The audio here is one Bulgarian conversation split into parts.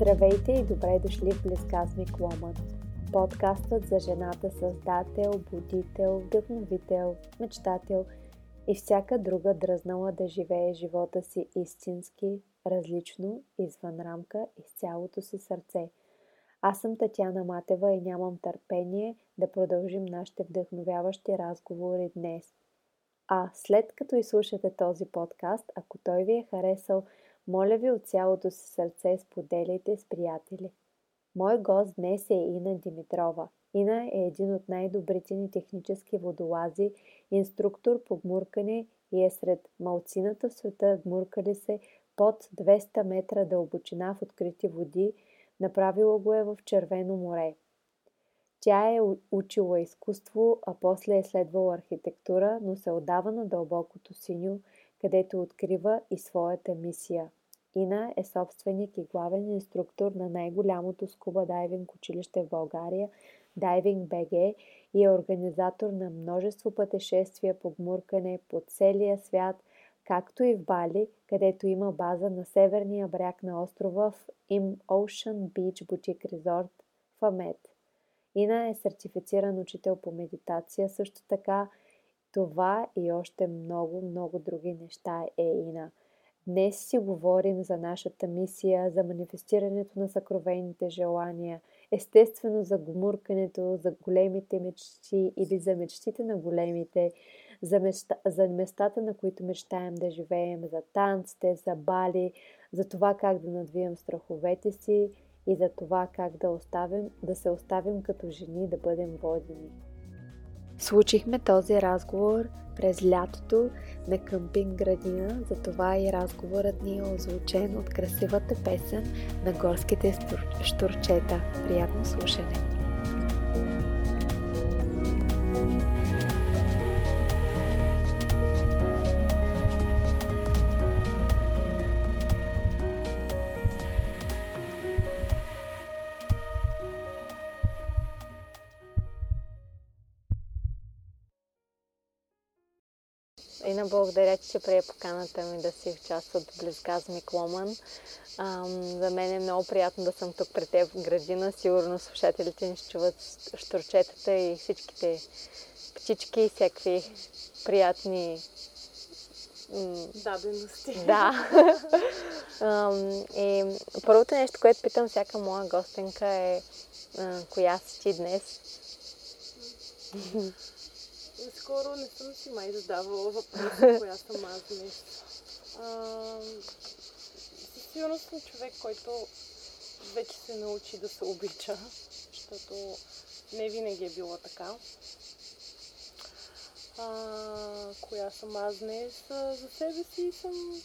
Здравейте и добре дошли в Близкасмик Woman, подкастът за жената създател, будител, вдъхновител, мечтател и всяка друга дръзнала да живее живота си истински, различно, извън рамка и с цялото си сърце. Аз съм Татяна Матева и нямам търпение да продължим нашите вдъхновяващи разговори днес. А след като изслушате този подкаст, ако той ви е харесал – моля ви от цялото си сърце споделяйте с приятели. Мой гост днес е Ина Димитрова. Ина е един от най-добрите ни технически водолази, инструктор по гмуркане и е сред малцината в света гмуркали се под 200 метра дълбочина в открити води, направила го е в Червено море. Тя е учила изкуство, а после е следвала архитектура, но се отдава на дълбокото синьо, където открива и своята мисия – Ина е собственик и главен инструктор на най-голямото скуба дайвинг училище в България Diving BG и е организатор на множество пътешествия по гмуркане по целия свят, както и в Бали, където има база на северния бряг на острова в Im Ocean Beach Boutique Resort в Амет. Ина е сертифициран учител по медитация, също така това и още много, много други неща е Ина – Днес си говорим за нашата мисия, за манифестирането на съкровените желания, естествено за гмуркането, за големите мечти или за мечтите на големите, за, мечта, за местата, на които мечтаем да живеем, за танците, за бали, за това как да надвием страховете си и за това как да, оставим, да се оставим като жени да бъдем водени. Случихме този разговор през лятото на къмпинг градина, затова и разговорът ни е озвучен от красивата песен на горските штурчета. Приятно слушане! Ина, благодаря, че прие поканата ми да си в част от Близгазми Кломан. за мен е много приятно да съм тук пред теб в градина. Сигурно слушателите ни ще чуват штурчетата и всичките птички и всякакви приятни дадености. Да. и първото нещо, което питам всяка моя гостенка е коя си ти днес? скоро не съм си май задавала въпроса, коя съм аз днес. Със сигурност съм човек, който вече се научи да се обича, защото не винаги е било така. А, коя съм аз днес? За себе си съм...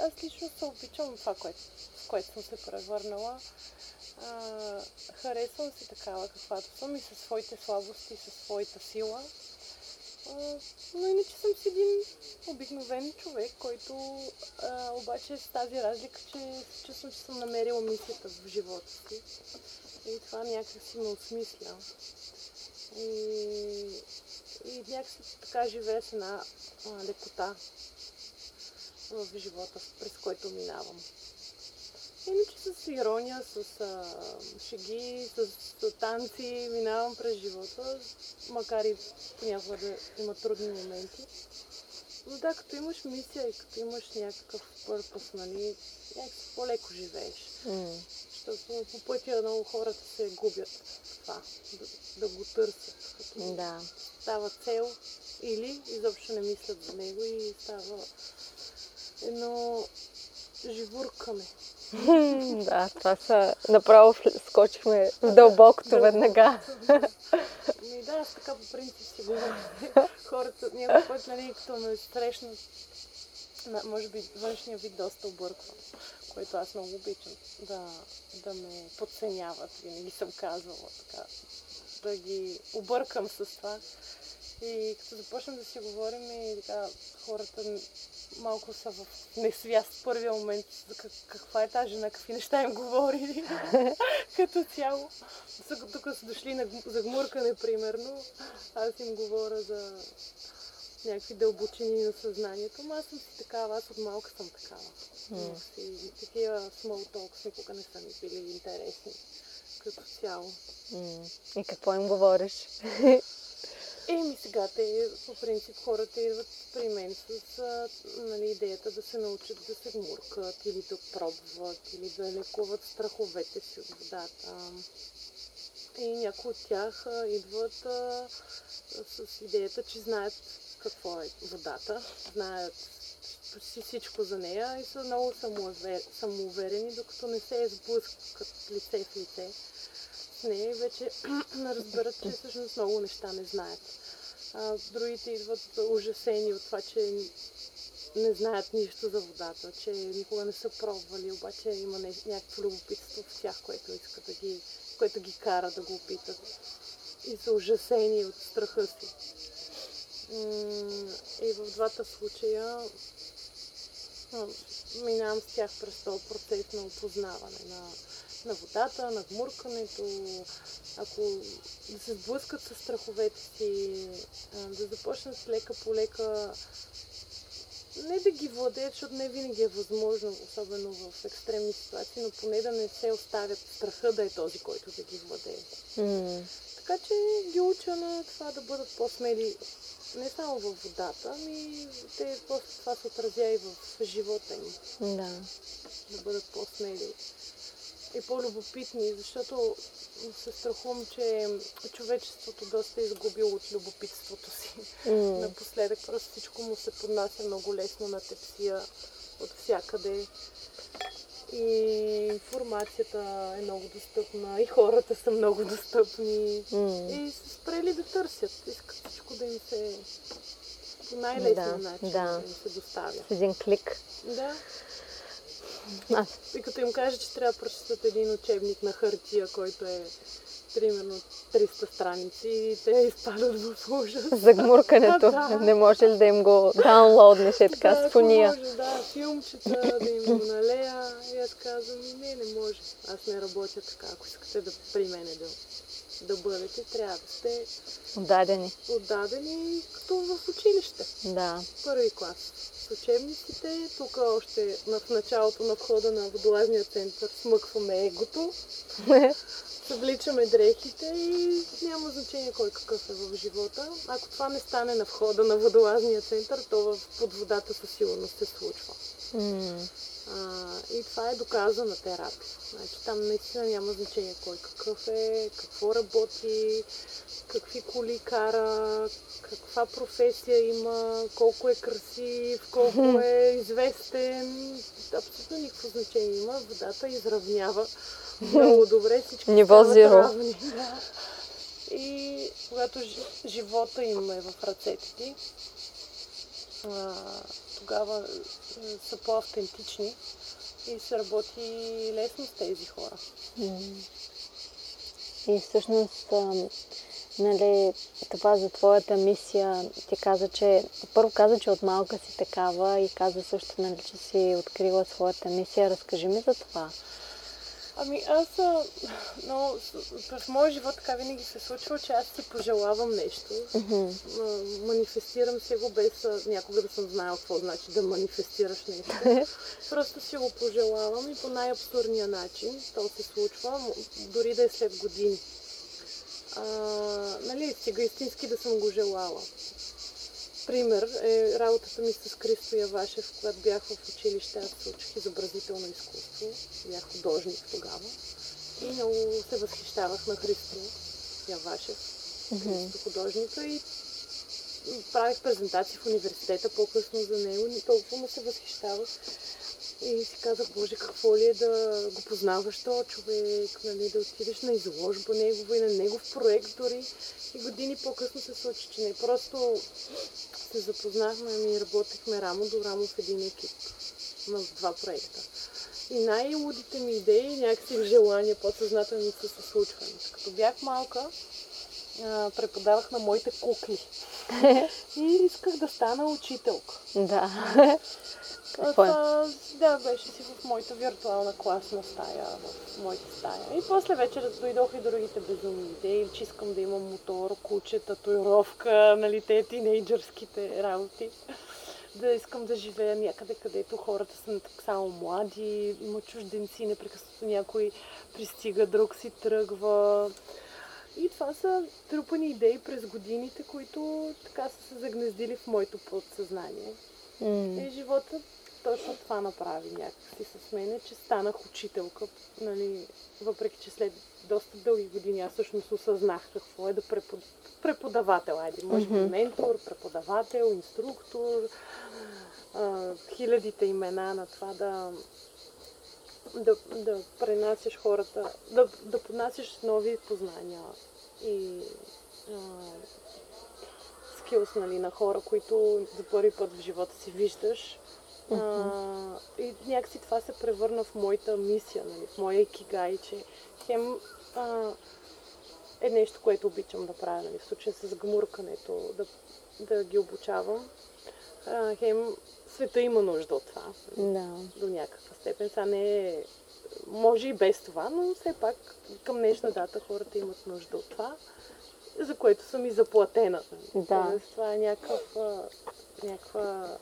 Аз лично се обичам това, което, в което съм се превърнала. А, харесвам се такава каквато съм и със своите слабости, със своята сила но иначе съм си един обикновен човек, който а, обаче с тази разлика, че чувствам, че съм намерила мисията в живота си. И това някак си ме осмисля. И, и някакси така живея с една а, лекота в живота, през който минавам. Иначе с ирония, с а, шеги, с, с танци минавам през живота, макар и понякога да има трудни моменти. Но да, като имаш мисия и като имаш някакъв пърпус, нали, някакси по-леко живееш. Mm. Защото по пътя много хората се губят това, да, да го търсят. Като да. Става цел или изобщо не мислят за него и става едно живуркане. да, това са... Направо скочихме в дълбокото веднага. Ми да, аз така по принцип си говоря. Хората, някой път, нали, като ме срещнат, може би външния вид доста обърква, което аз много обичам да, да ме подценяват. Винаги съм казвала така, да ги объркам с това. И като започнем да си говорим и така, хората малко са в несвяст в първия момент за как, каква е тази жена, какви неща им говори като цяло. Тук са дошли на загмуркане, примерно. Аз им говоря за някакви дълбочини на съзнанието. Но аз съм си такава, аз от малка съм такава. М. Си, такива small talks никога не са ми били интересни като цяло. М. И какво им говориш? Еми сега те, по принцип, хората идват при мен с нали, идеята да се научат да се гмуркат или да пробват, или да лекуват страховете си от водата. И някои от тях идват а, с идеята, че знаят какво е водата, знаят почти всичко за нея и са много самоувер- самоуверени, докато не се сблъскат лице в лице с нея и вече разберат, че всъщност много неща не знаят. А, другите идват ужасени от това, че не знаят нищо за водата, че никога не са пробвали, обаче има някакво любопитство в тях, което иска да ги, което ги кара да го опитат. И са ужасени от страха си. И в двата случая минавам с тях през този процес на опознаване на, на водата, на гмуркането, ако да се сблъскат с страховете си, да започнат лека по лека не да ги владеят, защото не винаги е възможно, особено в екстремни ситуации, но поне да не се оставят страха да е този, който да ги владее. М. Така че ги уча на това да бъдат по-смели не само във водата, ами те после това се отразя и в живота им. Да. Да бъдат по-смели и по-любопитни, защото се страхувам, че човечеството доста е изгубило от любопитството си. М. Напоследък просто всичко му се поднася много лесно на тепсия от всякъде. И информацията е много достъпна, и хората са много достъпни. М. И са спрели да търсят. Искат всичко да им се по най-лесния Да, начин да. да им се доставя. С един клик. Да. И като им кажа, че трябва да прочитат един учебник на хартия, който е примерно 300 страници, и те изпадат в ужас. за гмуркането. Да. Не може ли да им го даунлоуднеш е така да, с фония? може, да, филмчета, да им го налея. И аз казвам, не, не може. Аз не работя така. Ако искате да при мене да, да бъдете, трябва да сте Отдадени. отдадени като в училище. Да. Първи клас. С учебниците, тук още в началото на входа на водолазния център смъкваме егото, събличаме дрехите и няма значение кой какъв е в живота. Ако това не стане на входа на водолазния център, то в под водата със сигурност се случва. М. А, и това е доказана терапия. Значи там наистина няма значение кой какъв е, какво работи, какви коли кара, каква професия има, колко е красив, колко е известен. Абсолютно никакво значение има. Водата изравнява много добре всички Ниво равни, Да. И когато жи- живота им е в ръцете ти, тогава са по-автентични и се работи лесно с тези хора. И всъщност, нали, това за твоята мисия, ти каза, че първо каза, че от малка си такава и каза също, нали, че си открила своята мисия. Разкажи ми за това. Ами аз, но през моя живот така винаги се случва, че аз си пожелавам нещо. А, манифестирам си го без някога да съм знаела какво значи да манифестираш нещо. Просто си го пожелавам и по най-абсурдния начин то се случва, дори да е след години. А, нали, стига истински да съм го желала. Пример е работата ми с Кристо Явашев, когато бях в училище, аз учих изобразително изкуство, бях художник тогава. И много се възхищавах на Христо Явашев, Христо художника и правих презентации в университета по-късно за него и толкова му се възхищавах. И си казах, боже, какво ли е да го познаваш този човек, нали, да отидеш на изложба негова и на негов проект дори. И години по-късно се случи, че не просто се запознахме, ами работехме рамо до рамо в един екип на два проекта. И най-лудите ми идеи, някакси желания, подсъзнателни са се случвани. Като бях малка, преподавах на моите кукли. И исках да стана учителка. Да. Е? Да, беше си в моята виртуална класна стая, в моята стая. И после вечер дойдоха и другите безумни идеи, че искам да имам мотор, куче, татуировка, нали, те тинейджърските работи. Да искам да живея някъде, където хората са само млади, има чужденци, непрекъснато някой пристига, друг си тръгва. И това са трупани идеи през годините, които така са се загнездили в моето подсъзнание. М. И живота точно това направи някакси с мене, че станах учителка, нали, въпреки че след доста дълги години аз всъщност осъзнах какво е да препод... преподавател, айде, може би ментор, преподавател, инструктор, а, хилядите имена на това да, да, да пренасяш хората, да, да поднасяш нови познания и а, скилс нали, на хора, които за първи път в живота си виждаш. А, и някакси това се превърна в моята мисия, нали, в моя икигай, че хем а, е нещо, което обичам да правя, нали, в случая с гмуркането, да, да ги обучавам. А, хем света има нужда от това Да. до някаква степен. Сега не е... Може и без това, но все пак към днешна дата хората имат нужда от това, за което съм и заплатена. Да. Тоест, това е някакъв, а, някаква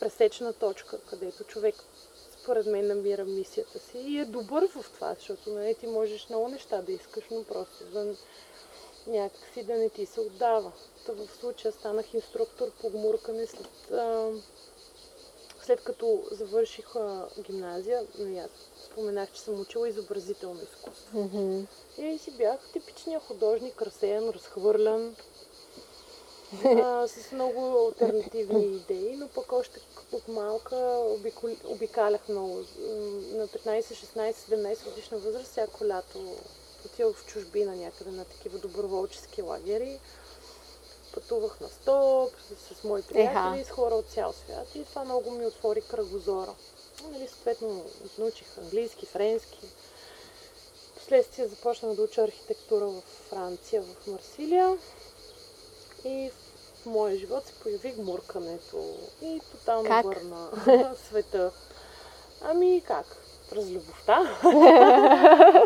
пресечна точка, където човек според мен намира мисията си и е добър в това, защото нали, ти можеш много неща да искаш, но просто за някакси да не ти се отдава. Та в случая станах инструктор по гмуркане след а, след като завърших а, гимназия, нали, аз споменах, че съм учила изобразително изкуство. Мгм. И си бях типичният художник, разсеян, разхвърлян, а, с много альтернативни идеи, но пък още от малка обикол- обикалях много. На 15, 16, 17 годишна възраст всяко лято отивах в чужбина някъде на такива доброволчески лагери. Пътувах на стоп с, мои приятели, с хора от цял свят и това много ми отвори кръгозора. Нали, съответно научих английски, френски. Впоследствие започнах да уча архитектура в Франция, в Марсилия. И в моя живот се появи гмуркането. И тотално Как? върна света. Ами как? През любовта.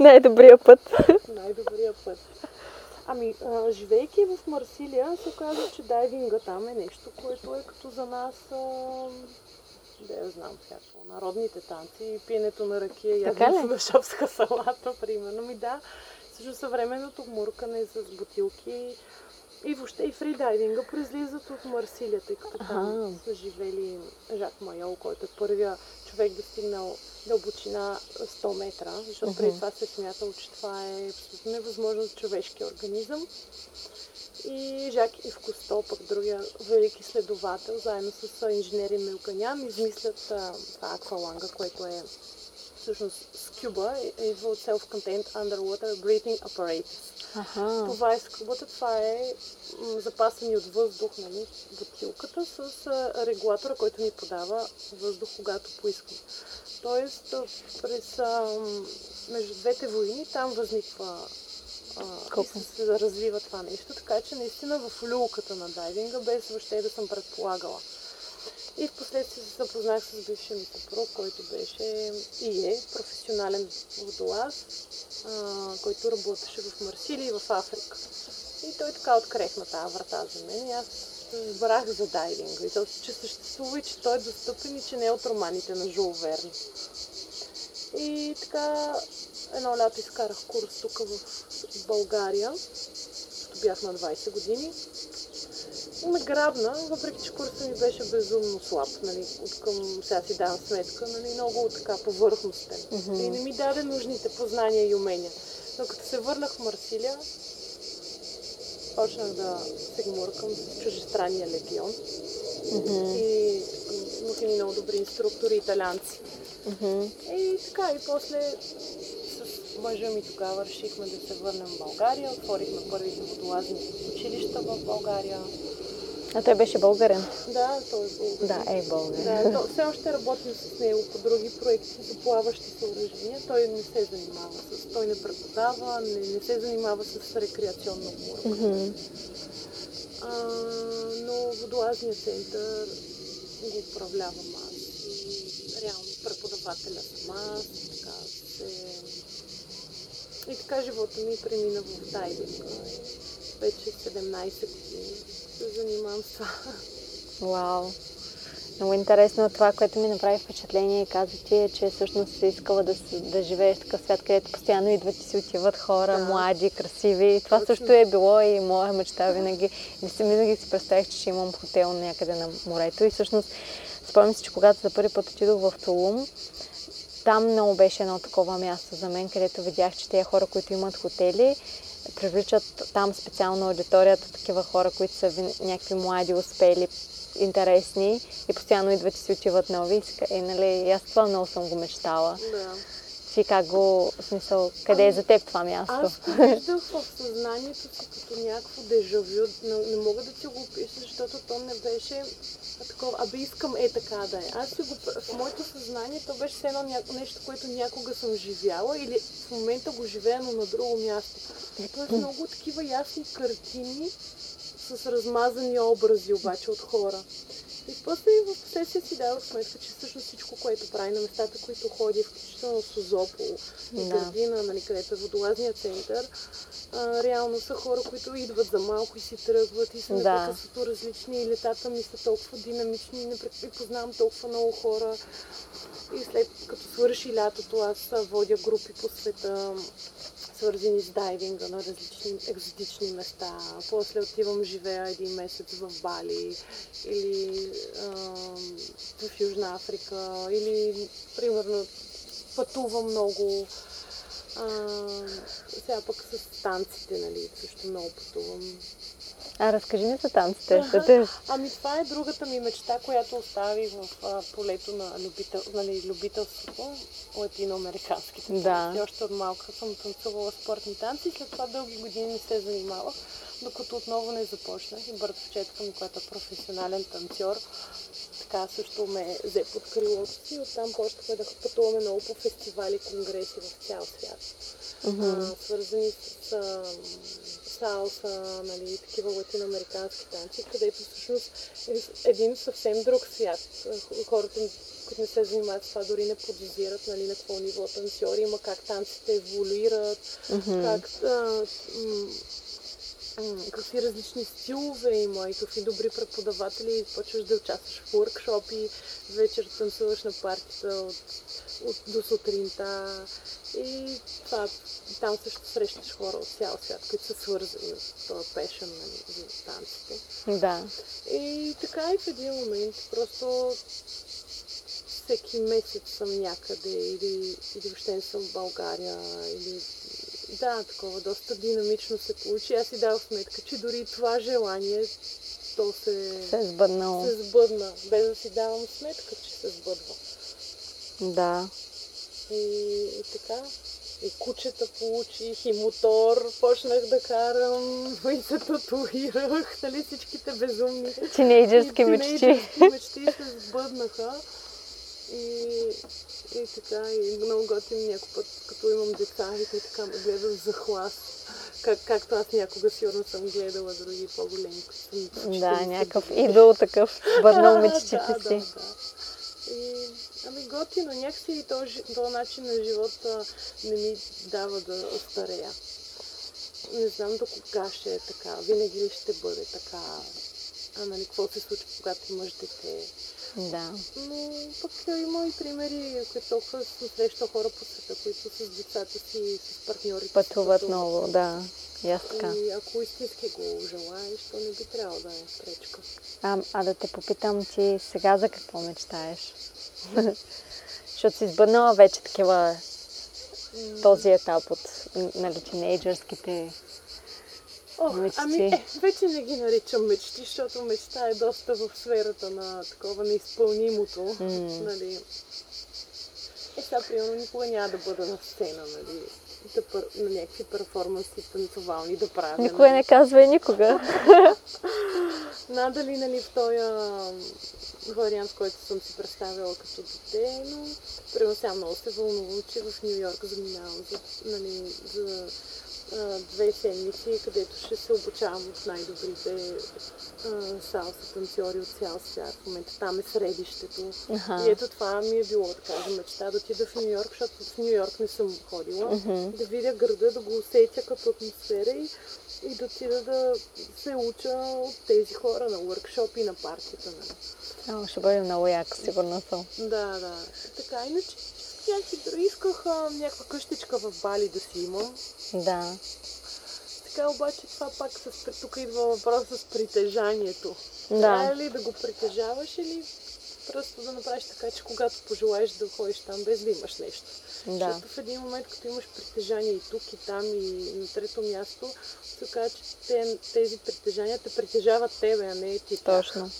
Най-добрия път. Най-добрия път. Ами, а, живейки в Марсилия, се оказа, че дайвинга там е нещо, което е като за нас, а, да я знам всяко, народните танци, пиенето на ракия, яденето на шопска салата, примерно. Ми да, също съвременното гмуркане с бутилки и въобще и фридайвинга произлизат от Марсилия, тъй като там са живели Жак Майол, който е първия човек достигнал дълбочина 100 метра, защото преди това се е смятало, че това е абсолютно невъзможно за човешкия организъм. И Жак Ив Кусто, пък другия велики следовател, заедно с инженери Милканян, измислят а, това акваланга, което е всъщност скюба, е от Self-Contained Underwater Breathing Apparatus. Аха. Това е скубата, това е м, запасани от въздух, нали, бутилката с регулатора, който ни подава въздух, когато поискаме. Тоест, през, между двете войни там възниква Колко? се развива това нещо, така че наистина в люлката на дайвинга, без въобще да съм предполагала. И в последствие се запознах с бившия ми съпруг, който беше и е професионален водолаз, който работеше в Марсилия и в Африка. И той така открехна тази врата за мен и аз разбрах за дайвинга. И то, че съществува и че той е достъпен и че не е от романите на Жул Верн. И така едно лято изкарах курс тук в България, като бях на 20 години. И ме грабна, въпреки че курсът ми беше безумно слаб, нали, от към, сега си давам сметка, нали, много така повърхностен. Мгм. И не ми даде нужните познания и умения. Но като се върнах в Марсилия, почнах да се гмуркам с чужестранния легион. Мгм. И имах и много добри инструктори италянци. Мгм. И така, и после мъжа ми тогава решихме да се върнем в България. Отворихме първите водолазни училища в България. А той беше българен. Да, той е българин. Да, е българен. Да, то, все още работим с него по други проекти за плаващи съоръжения. Той не се занимава с... Той не преподава, не, не се занимава с рекреационно гмуркане. Мгм. А, но водолазният център го управлявам аз. Реално преподавателя съм аз, така се... И така живота ми премина в дайвинга. Вече 17 години се занимавам с това. Вау! Много интересно от това, което ми направи впечатление и каза ти, е, че всъщност си искала да, да живееш такъв свят, където постоянно идват и си отиват хора, да. млади, красиви. Това Точно. също е било и моя мечта винаги. И си винаги си представих, че ще имам хотел някъде на морето. И всъщност спомням си, че когато за първи път отидох в Тулум, там много беше едно такова място за мен, където видях, че тези хора, които имат хотели, привличат там специално аудиторията, такива хора, които са някакви млади, успели, интересни и постоянно идват и си отиват нови. И, нали, аз това много съм го мечтала. Да. Ти как го, в смисъл, къде е ами, е за теб това място? Аз го виждах в съзнанието си като някакво дежавю. Не, не мога да ти го опиша, защото то не беше такова, абе искам е така да е. Аз си го, в моето съзнание то беше все едно нещо, което някога съм живяла или в момента го живея, но на друго място. Тоест много такива ясни картини с размазани образи обаче от хора. И после в последствие си дадох сметка, че всъщност всичко, което прави на местата, които ходи, включително Созопол и да. Градина, нали, където е водолазния център, а, реално са хора, които идват за малко и си тръгват и са да. непрекъснато различни и летата ми са толкова динамични и, и познавам толкова много хора. И след като свърши лятото, аз водя групи по света, свързани с дайвинга на различни екзотични места. После отивам, живея един месец в Бали или а, в Южна Африка или, примерно, пътувам много. А, сега пък с танците, нали, също много пътувам. А, разкажи ми за танците. Ага. Ами това е другата ми мечта, която оставих в а, полето на любител, нали, любителството, латиноамериканските да. танци. Още от малка съм танцувала спортни танци, след това дълги години не се занимавах, докато отново не започнах и братовчетка ми, която е професионален танцор, така също ме взе под крилото си и оттам почнахме да пътуваме много по фестивали, конгреси в цял свят. Uh-huh. А, свързани с а, салса, нали, такива латиноамерикански танци, където всъщност е един съвсем друг свят. Хората, които не се занимават с това, дори не подозират нали, на какво ниво танцори има, как танците еволюират, mm-hmm. как а, м- какви различни стилове има и какви добри преподаватели. Почваш да участваш в workshop вечер танцуваш на партията от, от, до сутринта. И това, там също срещаш хора от цял свят, които са свързани с този пешен за танците. Да. И така и в един момент просто всеки месец съм някъде или, или въобще не съм в България или да, такова доста динамично се получи. Аз си дадох сметка, че дори това желание то се, се, е сбъднало. се сбъдна, без да си давам сметка, че се сбъдва. Да. И, и така. И кучета получих, и мотор почнах да карам, и се татуирах, нали всичките безумни. Тинейджърски мечти. мечти се сбъднаха. И, и така, и много готин някой път, като имам деца, и те така ме гледат за хлас. Как, както аз някога сигурно съм гледала други по-големи. Да, някакъв идол такъв, бърнал мечтите да, си. Да, да. И, ами готино, някакси този, този начин на живота не ми дава да остарея. Не знам до кога ще е така, винаги ли ще бъде така. А нали, какво се случва, когато имаш дете? Да. Но пък има и примери, които толкова съм срещал хора по света, които с децата си, с партньорите Пътуват си много, да. И аз така. И ако истински го желаеш, то не би трябвало да е пречка. А, а да те попитам, ти сега за какво мечтаеш? Защото си избъднала вече такива този етап от нали, тинейджърските О, ами, е, вече не ги наричам мечти, защото мечта е доста в сферата на такова неизпълнимото. Mm. Нали. Е, сега, примерно, никога няма да бъда на сцена, нали, пър, на някакви перформанси танцовални да правя. Никога нали. не казва и никога. Надали, нали, в този вариант, който съм си представила като дете, но примерно сега много се вълнувам, че в Нью Йорк заминавам за, нали, за а, две седмици, където ще се обучавам от най-добрите салса танцори от цял свят. В момента там е средището. Аха. И ето това ми е било, да кажа, мечта да отида в Нью Йорк, защото в Нью Йорк не съм ходила. Мгм. Да видя града, да го усетя като атмосфера и, и да отида да се уча от тези хора на workshop и на партията. Нали. О, ще бъде много яко, сигурно съм. Да, да. Така, иначе някакви исках а, някаква къщичка в Бали да си имам. Да. Така обаче това пак с, тук идва въпрос с притежанието. Да. Трябва ли да го притежаваш или просто да направиш така, че когато пожелаеш да ходиш там без да имаш нещо. Да. Защото в един момент, като имаш притежание и тук, и там, и на трето място, се оказва, че те, тези притежания те притежават тебе, а не ти. Точно.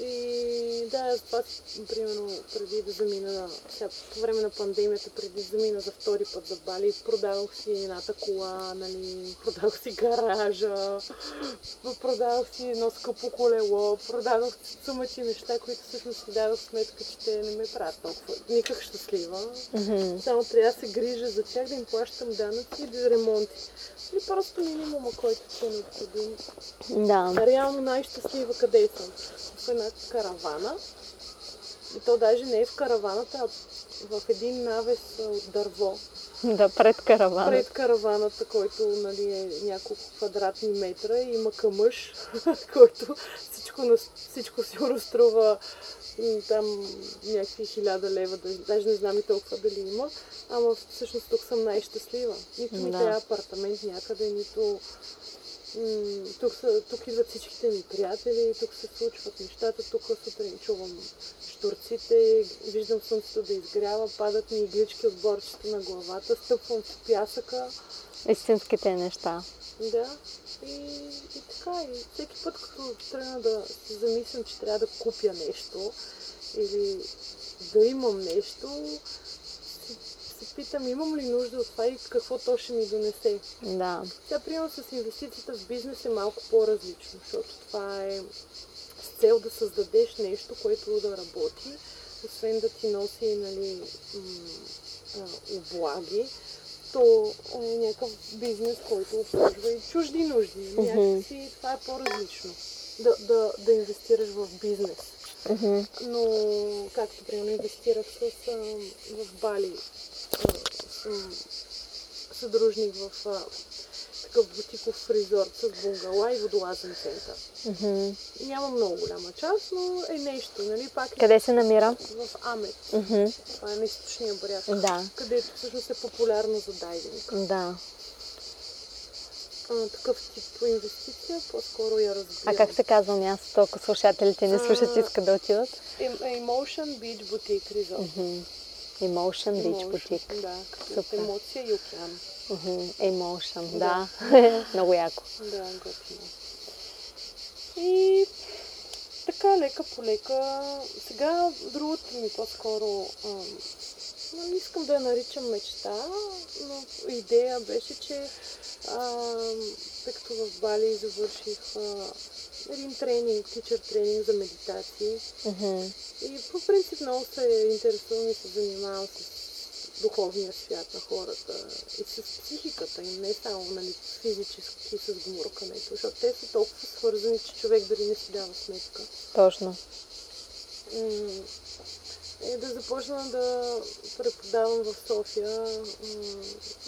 И да, това, примерно, преди да замина, сега, по време на пандемията, преди да замина за втори път за Бали, продавах си едната кола, нали, продавах си гаража, продавах си едно скъпо колело, продавах си сумати неща, които всъщност си дадох сметка, че те не ме правят толкова никак щастлива. Мгм. Само трябва да се грижа за тях, да им плащам данъци и да ремонти. Или просто минимума, който ти е необходим. Да. Реално най-щастлива къде съм? В една каравана. И то даже не е в караваната, а в един навес от дърво. Да, пред каравана. Пред караваната, който нали, е няколко квадратни метра и има камъж, който всичко, на- всичко сигурно струва там някакви хиляда лева, да- даже не знам и толкова дали има. Ама всъщност тук съм най-щастлива. Нито ми Да. трябва апартамент някъде, нито тук, са, тук идват всичките ми приятели, тук се случват нещата, тук сутрин чувам штурците, виждам слънцето да изгрява, падат ми иглички от борчето на главата, стъпвам в пясъка. Истинските неща. Да. И, и така, и всеки път, като тръгна да се замислям, че трябва да купя нещо или да имам нещо, питам, имам ли нужда от това и какво то ще ми донесе. Да. Сега, примерно с инвестицията в бизнес е малко по-различно, защото това е с цел да създадеш нещо, което да работи, освен да ти носи нали, облаги, то е някакъв бизнес, който обслужва и чужди нужди. Някакси това е по-различно. Да, да, да инвестираш в бизнес. Мгм. Но, както примерно инвестирах с, а, в Бали, съдружник в а, такъв бутиков резорт с бунгала и водолазен център. Мгм. Няма много голяма част, но е нещо, нали? Пак е Къде се намира? в Амет. Мгм. Това е на източния бряг. Да. Където всъщност е популярно за дайвинг. Да. А, такъв тип инвестиция, по-скоро я разбирам. А как се казва мястото, ако слушателите не слушат искат да отидат? Em- Emotion Beach Boutique Resort. Мгм. Emotion Beach Boutique. Да, като Супер. емоция и океан. Мгм. Emotion, Да. да. Много яко. Да, готино. И така, лека по лека. Сега другото ми по-скоро, ам, не искам да я наричам мечта, но идея беше, че ам, тъй като в Бали завърших а, един тренинг, тичър тренинг за медитации. Мгм. И по принцип много се интересувам и се занимавам с духовния свят на хората и с психиката им, не само нали, физически с гмуркането, защото те са толкова свързани, че човек дори не си дава сметка. Точно. Е да започна да преподавам в София,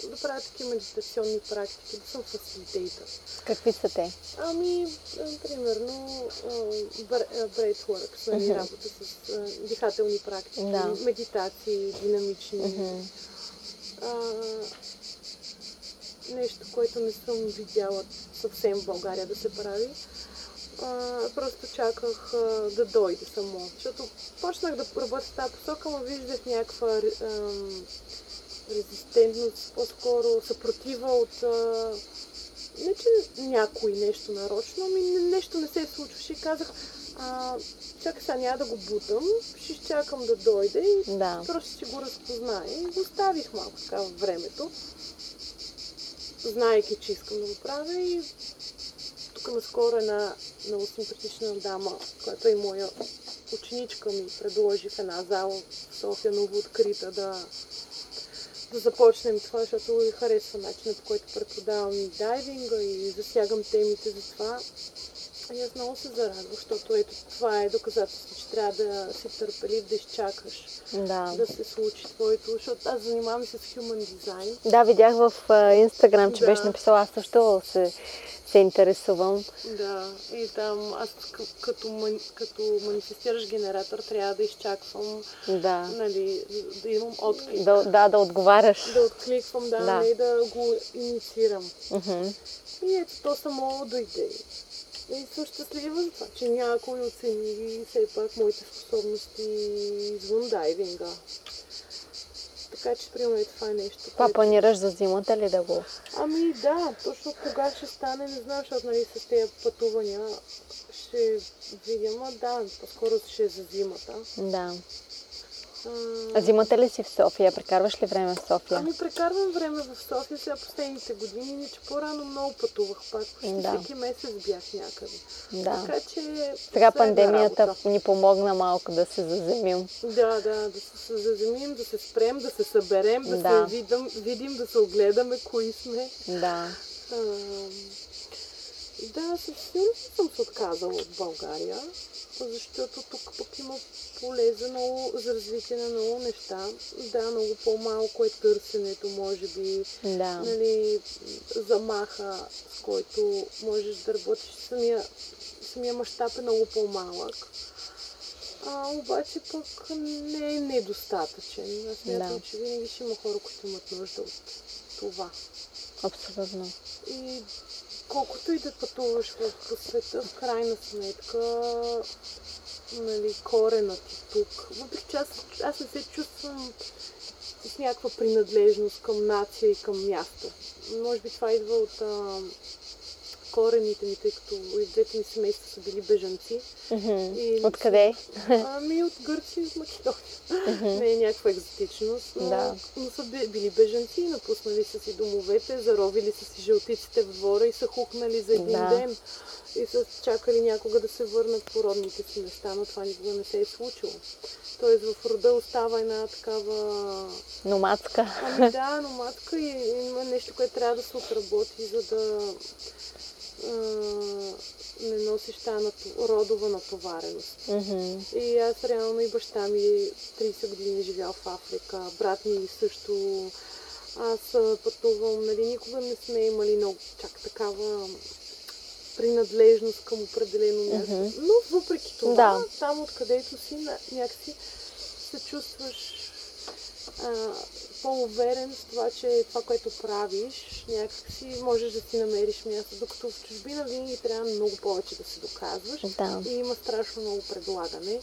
да правя такива медитационни практики, да съм фасилитейтър. Какви са те? Ами, е, примерно, breathworks, нали, Мгм. работа с дихателни практики, Да. медитации, динамични. Мгм. А, нещо, което не съм видяла съвсем в България да се прави. А, просто чаках а, да дойде само. Защото почнах да работя в тази посока, но виждах някаква ам, резистентност, по-скоро съпротива от а, не че някой нещо нарочно, ами не- нещо не се случваше и казах, а, чакай сега няма да го бутам, ще изчакам да дойде и Да. просто ще го разпознае. И го оставих малко така във времето, знаеки, че искам да го правя и тук наскоро една много симпатична дама, която е моя ученичка ми предложи в една зала в София ново открита да да започнем това, защото ми харесва начинът, по който преподавам и дайвинга и засягам темите за това. И аз много се зарадвам, защото ето това е доказателство, че трябва да си търпелив, да изчакаш Да. да се случи твоето, защото аз занимавам се с human дизайн. Да, видях в Инстаграм, че Да. беше написала, аз също се, се интересувам. Да, и там аз като, мани- като манифестираш генератор трябва да изчаквам, Да. нали, да имам отклик. Да, да, да отговаряш. Да откликвам, да, Да. да. и да го инициирам. Мгм. И ето то само дойде. И съм щастлива за това, че някой оцени все пак моите способности извън дайвинга. Така че, примерно, и това е нещо. Това което- планираш за зимата ли да го... Ами да, точно кога ще стане, не знам, защото нали, с тези пътувания ще видим, а да, по-скоро ще е за зимата. Да. А, зимата ли си в София? Прекарваш ли време в София? Ами прекарвам време в София сега последните години, иначе по-рано много пътувах пак. Да. всеки месец бях някъде. Да. Така че... Сега една пандемията работа. ни помогна малко да се заземим. Да, да, да се заземим, да се спрем, да се съберем, да, Да. се видим, видим, да се огледаме кои сме. Да. А, да, сигурност съм се отказала от България, защото тук пък има поле за, много, за развитие на много неща. Да, много по-малко е търсенето, може би, Да. нали, замаха, с който можеш да работиш. Самия, самия мащаб е много по-малък. А, обаче пък не е недостатъчен. Аз смятам, Да. че винаги ще има хора, които имат нужда от това. Абсолютно. И колкото и да пътуваш в, света, в крайна сметка, нали, корена ти тук. Въпреки че аз, аз не се чувствам с някаква принадлежност към нация и към място. Може би това идва от а, корените ми, тъй като и двете ми семейства са били бежанци. И- Откъде? Ами от Гърция и от Македония. Не е някаква екзотичност, но, Да. но са би- били бежанци, напуснали са си домовете, заровили са си жълтиците в двора и са хукнали за един Да. ден. И са чакали някога да се върнат по родните си места, но това никога не се е случило. Тоест в рода остава една такава... Номадска. Ами да, номадка и има нещо, което трябва да се отработи, за да не носиш тази родова натовареност. Мгм. И аз реално и баща ми 30 години е живял в Африка, брат ми също. Аз пътувам, нали, никога не сме имали много чак такава принадлежност към определено място. Мгм. Но въпреки това, Да. там откъдето си, някакси се чувстваш а, по-уверен в това, че това, което правиш, някакси можеш да си намериш място, докато в чужбина винаги трябва много повече да се доказваш Да. и има страшно много предлагане.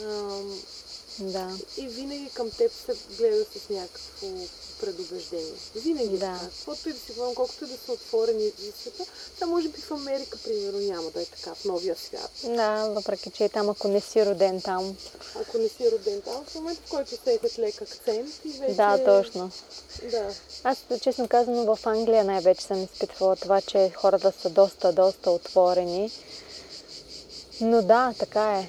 Ам, Да. и винаги към теб се гледа с някакво предубеждение. Винаги Да. да. така. Каквото и да си говорим, колкото и да са отворени за света, там може би в Америка, примерно, няма да е така, в новия свят. Да, въпреки че и там, ако не си роден там. Ако не си роден там, в момента, в който усетят лек акцент и вече... Да, точно. Да. Аз, честно казано, в Англия най-вече съм изпитвала това, че хората са доста, доста отворени. Но да, така е.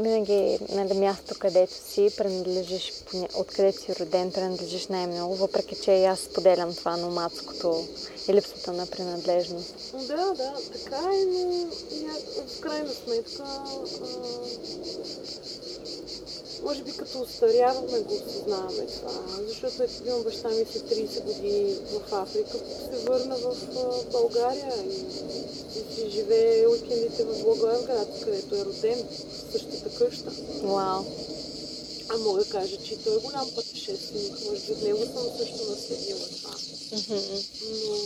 Винаги нали, място, където си, принадлежиш, откъдето си роден, принадлежиш най-много, въпреки че и аз споделям това номадското и липсата на принадлежност. Да, да, така е, но в крайна сметка а, може би като устаряваме го осъзнаваме това, защото имам баща ми след 30 години в Африка, се върна в България и, и си живее уикендите в Благоевград, където е роден, в същата къща. Вау! А мога да кажа, че той е голям пътешественик, може би от него съм също наследила това. Но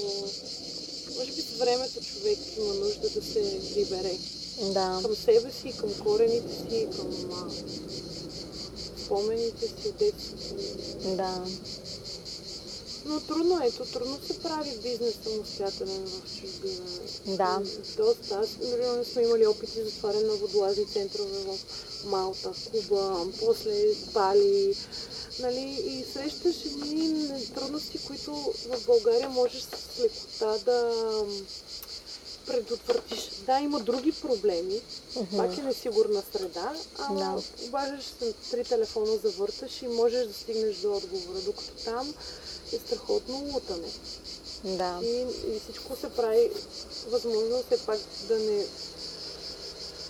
може би с времето човек има нужда да се прибере Да. към себе си, към корените си, към спомените си от детството. Да. Но трудно е, то трудно се прави бизнес самостоятелен в чужбина. Да. Доста. Аз, например, сме имали опити за отваряне на водолазни центрове в Малта, Куба, после Бали. Нали, и срещаш едни трудности, които в България можеш с лекота да предотвратиш. Да, има други проблеми, Мгм. пак е несигурна среда, ама Да. обаждаш се три телефона, завърташ и можеш да стигнеш до отговора, докато там е страхотно лутане. Да. И, и всичко се прави възможно все пак да не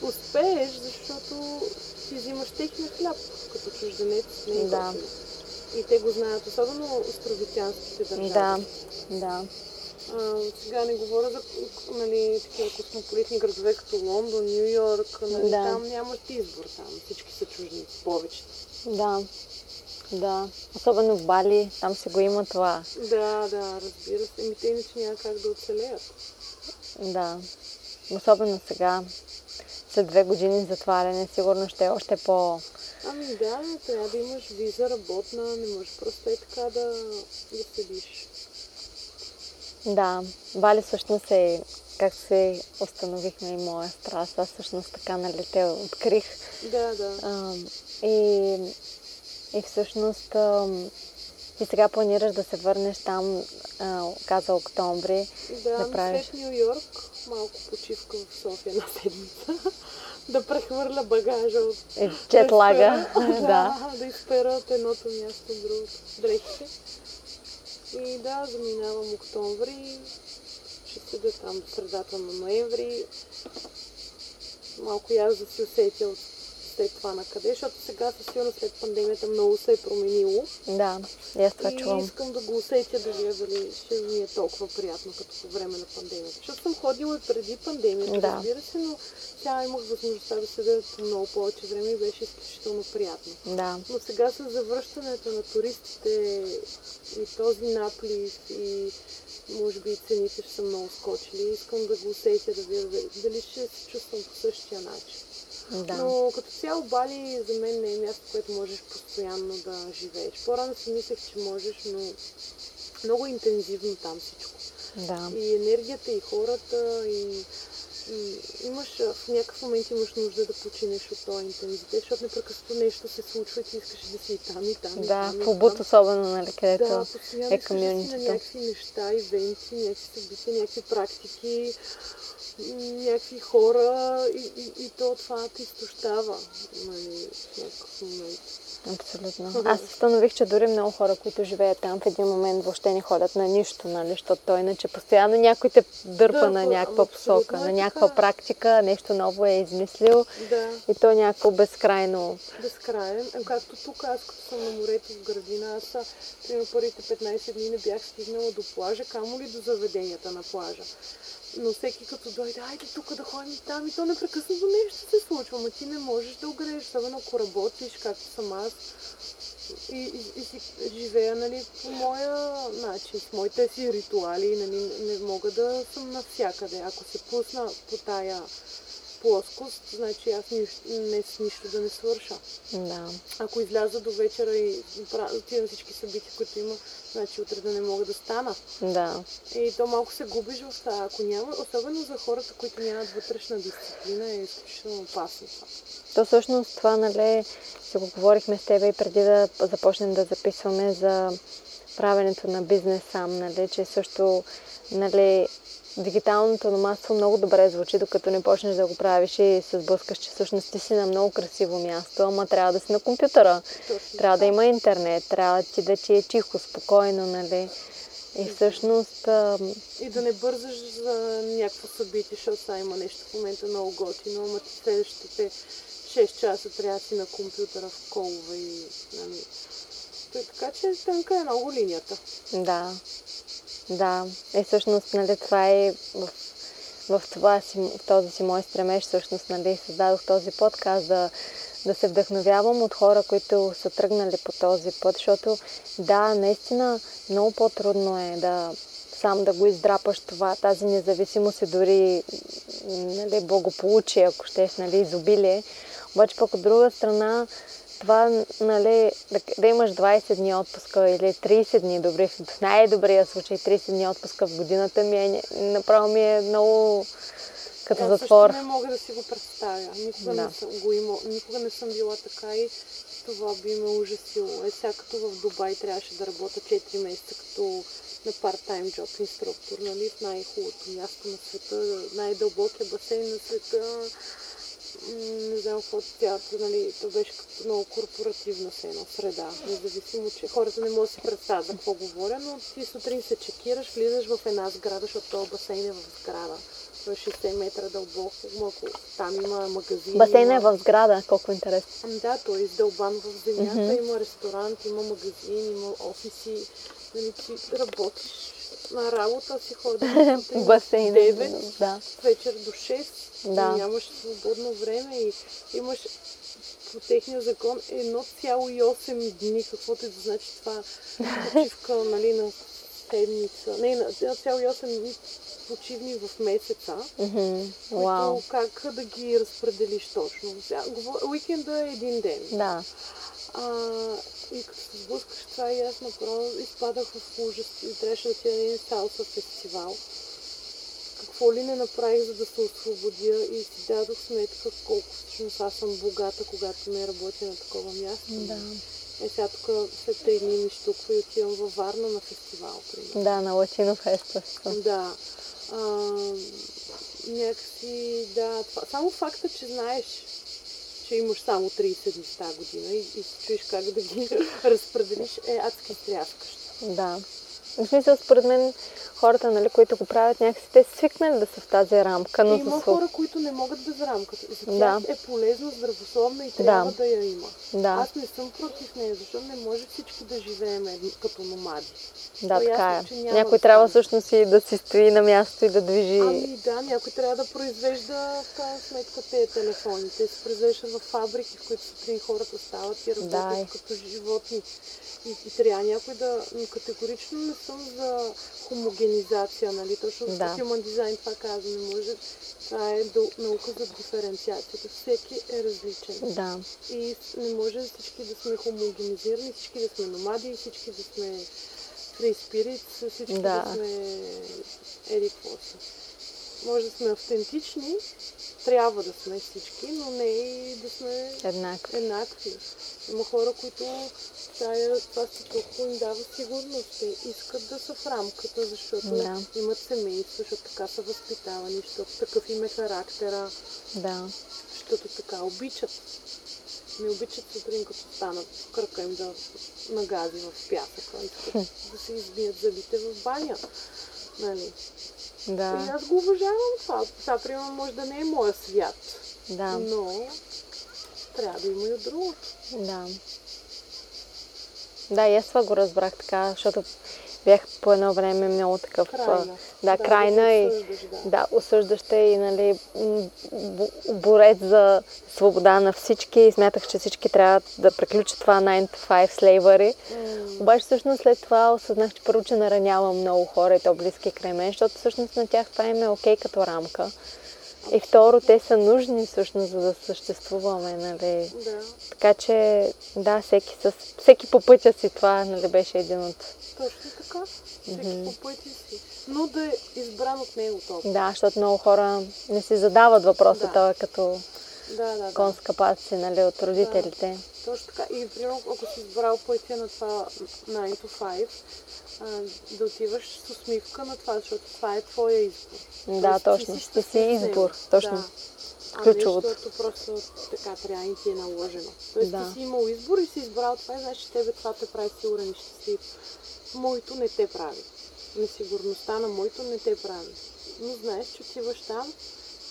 успееш, защото ти взимаш техния хляб като чужденец. Не е Да. И те го знаят, особено островитянските държави. Да. Да. А, сега не говоря за нали, такива космополитни градове като Лондон, Нью Йорк. Нали, Да. Там нямаш избор. Там всички са чужденци, повечето. Да. Да. Особено в Бали, там си го има това. Да, да, разбира се. Еми те иначе няма как да оцелеят. Да. Особено сега. След две години затваряне, сигурно ще е още по... Ами да, трябва да имаш виза работна, не можеш просто е така да, да седиш. Да, Бали всъщност е, как се установихме и моя страст. Аз всъщност така нали те открих. Да, да. А, и, и всъщност ти сега планираш да се върнеш там, каза октомври. Да, да ами правиш. след Нью Йорк, малко почивка в София на седмица. да прехвърля багажа от... И джетлага. да, да. да, изпера от едното място в другото. Дрехите. И да, заминавам октомври. Ще седа там до средата на ноември. Малко и аз да си усетя от след това на къде, защото сега със сигурност след пандемията много се е променило. Да, и аз това и чувам. искам да го усетя, да видя дали ще ми е толкова приятно, като по време на пандемията. Защото съм ходила и преди пандемията, Да. разбира се, но сега имах възможността да седя много повече време и беше изключително приятно. Да, Но сега с завръщането на туристите и този наплив и може би цените ще са много скочили, искам да го усетя, да видя дали ще се чувствам по същия начин. Да. Но като цяло Бали за мен не е място, което можеш постоянно да живееш. По-рано си мислех, че можеш, но много интензивно там всичко. Да, И енергията, и хората, и, и имаш, в някакъв момент имаш нужда да починеш от този интензитет, защото непрекъснато нещо се случва и ти искаш да си и там, и там, и да, там. и в Убуд там. особено, нали, където Да, е искаш да на някакви неща, ивенти, някакви събития, някакви практики, някакви хора и, и, и то това те изтощава нали, в някакъв момент. Абсолютно. Аз установих, че дори много хора, които живеят там в един момент въобще не ходят на нищо, нали, защото той иначе постоянно някой те дърпа Дърпа, на някаква посока, е на някаква така. практика, нещо ново е измислил Да, и то някакво безкрайно. безкрайен. А Както тук, аз като съм на морето в градина, аз примерно първите 15 дни не бях стигнала до плажа, камо ли до заведенията на плажа. Но всеки като дойде, айде тук да ходим там и то непрекъснато нещо се случва, ма ти не можеш да огрееш, особено ако работиш, както съм аз. И, и, и си живея нали, по моя начин, с моите си ритуали, нали, не мога да съм навсякъде. Ако се пусна по тая плоскост, значи аз нищо, не с нищо да не свърша. Да, Ако изляза до вечера и отивам всички събития, които има, значи утре да не мога да стана. да, И то малко се губиш в това. Ако няма, особено за хората, които нямат вътрешна дисциплина, е изключително опасно това. То всъщност това, нали, си го говорихме с тебе и преди да започнем да записваме за правенето на бизнес сам, нали, че също, нали, дигиталното номадство много добре звучи, докато не почнеш да го правиш и се сблъскаш, че всъщност ти си на много красиво място, ама трябва да си на компютъра. Точно Трябва да има интернет, трябва ти да ти е тихо, спокойно, нали. И всъщност, ам, И да не бързаш за някакво събитие, защото сега има нещо в момента много готино, ама ти следващите 6 часа трябва да си на компютъра в колове и... Нали. Така че тънка е много линията. Да, да. И всъщност, нали, това е в, в това си, в този си мой стремеж, всъщност, нали, създадох този подкаст да, да се вдъхновявам от хора, които са тръгнали по този път, защото да, наистина много по-трудно е да сам да го издрапаш това, тази независимост и дори нали, благополучие, ако щеш, нали, изобилие. Обаче пък от друга страна, това, нали, да, да имаш 20 дни отпуска или 30 дни, добри, в най-добрия случай 30 дни отпуска в годината ми е, направо ми е много като Аз затвор. също не мога да си го представя. Никога, Да. не съм го имал, никога не съм била така и това би ме ужасило. Е, сега като в Дубай трябваше да работя 4 месеца като на парт-тайм джоб инструктор, нали, в най-хубавото място на света, най-дълбокия басейн на света. Не знам какво цялата, нали, то беше като много корпоративна сцена, среда. Независимо, че хората не могат да си представят за какво говоря, но ти сутрин се чекираш, влизаш в една сграда, защото този басейн е в сграда. 60 метра дълбоко, малко. Там има магазин. Басейн е в сграда, колко интересно. Да, той е издълбан в земята, mm-hmm. има ресторант, има магазин, има офиси. Нали, ти работиш на работа си ходиш в басейна. 9, да. вечер до 6. Да. Нямаш свободно време и имаш по техния закон 1,8 дни, каквото и да значи това почивка нали, на седмица. Не, на 1,8 дни почивни в месеца, mm-hmm. wow. как да ги разпределиш точно. Уикенда е един ден. Да. А, и като се сблъскаш това и аз направо изпадах в ужас и трябваше да отида един салса фестивал. Какво ли не направих, за да се освободя и си дадох сметка колко всъщност аз съм богата, когато не работя на такова място. Да. Е, сега тук след три дни ми штуква и отивам във Варна на фестивал. Примерно. Да, на Латино феста. Да. А, някакси, да, това, само факта, че знаеш, че имаш само 30 дни в тази година и, и чуеш как да ги разпределиш, е адски стряскащо. Да. В смисъл, според мен, хората, нали, които го правят, някакси те свикнали да са в тази рамка. Но има за... хора, които не могат без рамката. За тях Да. е полезно, здравословно и трябва Да. да, я има. Да, Аз не съм против нея, защото не може всички да живеем като номади. да, то така ясно, е. няма Някой трябва всъщност и да си стои на място и да движи. Ами да, някой трябва да произвежда в крайна сметка тези телефони. Те се произвеждат в фабрики, в които сутрин хората стават и работят Да. като животни. И, и трябва някой да... но Категорично не съм за хомогенизация, нали? Точно Да. Human Design това казва. Не може... Това е наука за диференциацията. Всеки е различен. Да, И не може всички да сме хомогенизирани, всички да сме номади, всички да сме free spirits, всички да, Да. сме еди. Може да сме автентични, трябва да сме всички, но не и да сме еднакво. еднакви. Има хора, които тая, това статукво им дава сигурност. Те искат да са в рамката, защото Да. имат семейство, защото така са възпитавани, защото такъв им е характера Да. защото така обичат. Не обичат сутрин, като станат кръка им да нагази в пясъка. Да се избият зъбите в баня. Нали? И Да, аз го уважавам това. Сега, примерно, може да не е моя свят, да, но трябва да има и от другото. да. Да, и аз това го разбрах така, защото бях по едно време много такъв... Крайна. Да, крайна да и... осъждаш, да. Да, осъждаща и нали, борец за свобода на всички и смятах, че всички трябва да приключат това 9 to 5 slavery. М, Обаче всъщност след това осъзнах, че първо, че наранявам много хора и то близки край мен, защото всъщност на тях това им е окей като рамка. И второ, те са нужни всъщност, за да съществуваме, нали. Да, Така че, да, всеки, с, всеки по пътя си това, нали, беше един от... точно така. Всеки Мгм. по пъти си. Но да е избран от него толкова. Да, защото много хора не си задават въпроса, Да. той е като Да, да, да. конска паци, нали, от родителите. Точно така. И, примерно, ако си избрал пътя на това 9 to 5, а, да отиваш с усмивка на това, защото това е твоя избор. Да, Тоест, точно. си Ще щастлив си с него. избор. Точно. Да. А Ключовото. не, защото просто така трябва и ти е наложено. Тоест Да. ти си имал избор и си избрал това и знаеш, че тебе това те прави сигурен и щастлив. Моето не те прави. Несигурността на моето не те прави. Но знаеш, че отиваш там,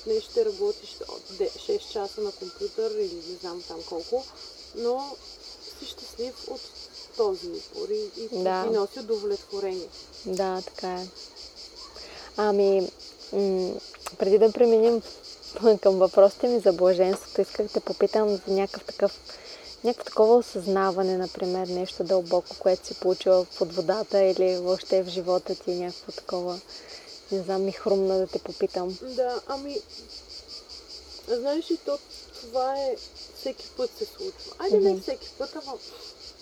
не ще работиш от де- 6 часа на компютър или не знам там колко, но си щастлив от този избор и, и Да. ти носи удовлетворение. Да, така е. Ами, м- преди да преминем към въпросите ми за блаженството, исках да те попитам за някакъв такъв някакво такова осъзнаване, например, нещо дълбоко, което си получила под водата или въобще в живота ти, някакво такова, не знам, ми хрумна да те попитам. Да, ами, знаеш ли, то, това е всеки път се случва. Айде не Мгм. всеки път, ама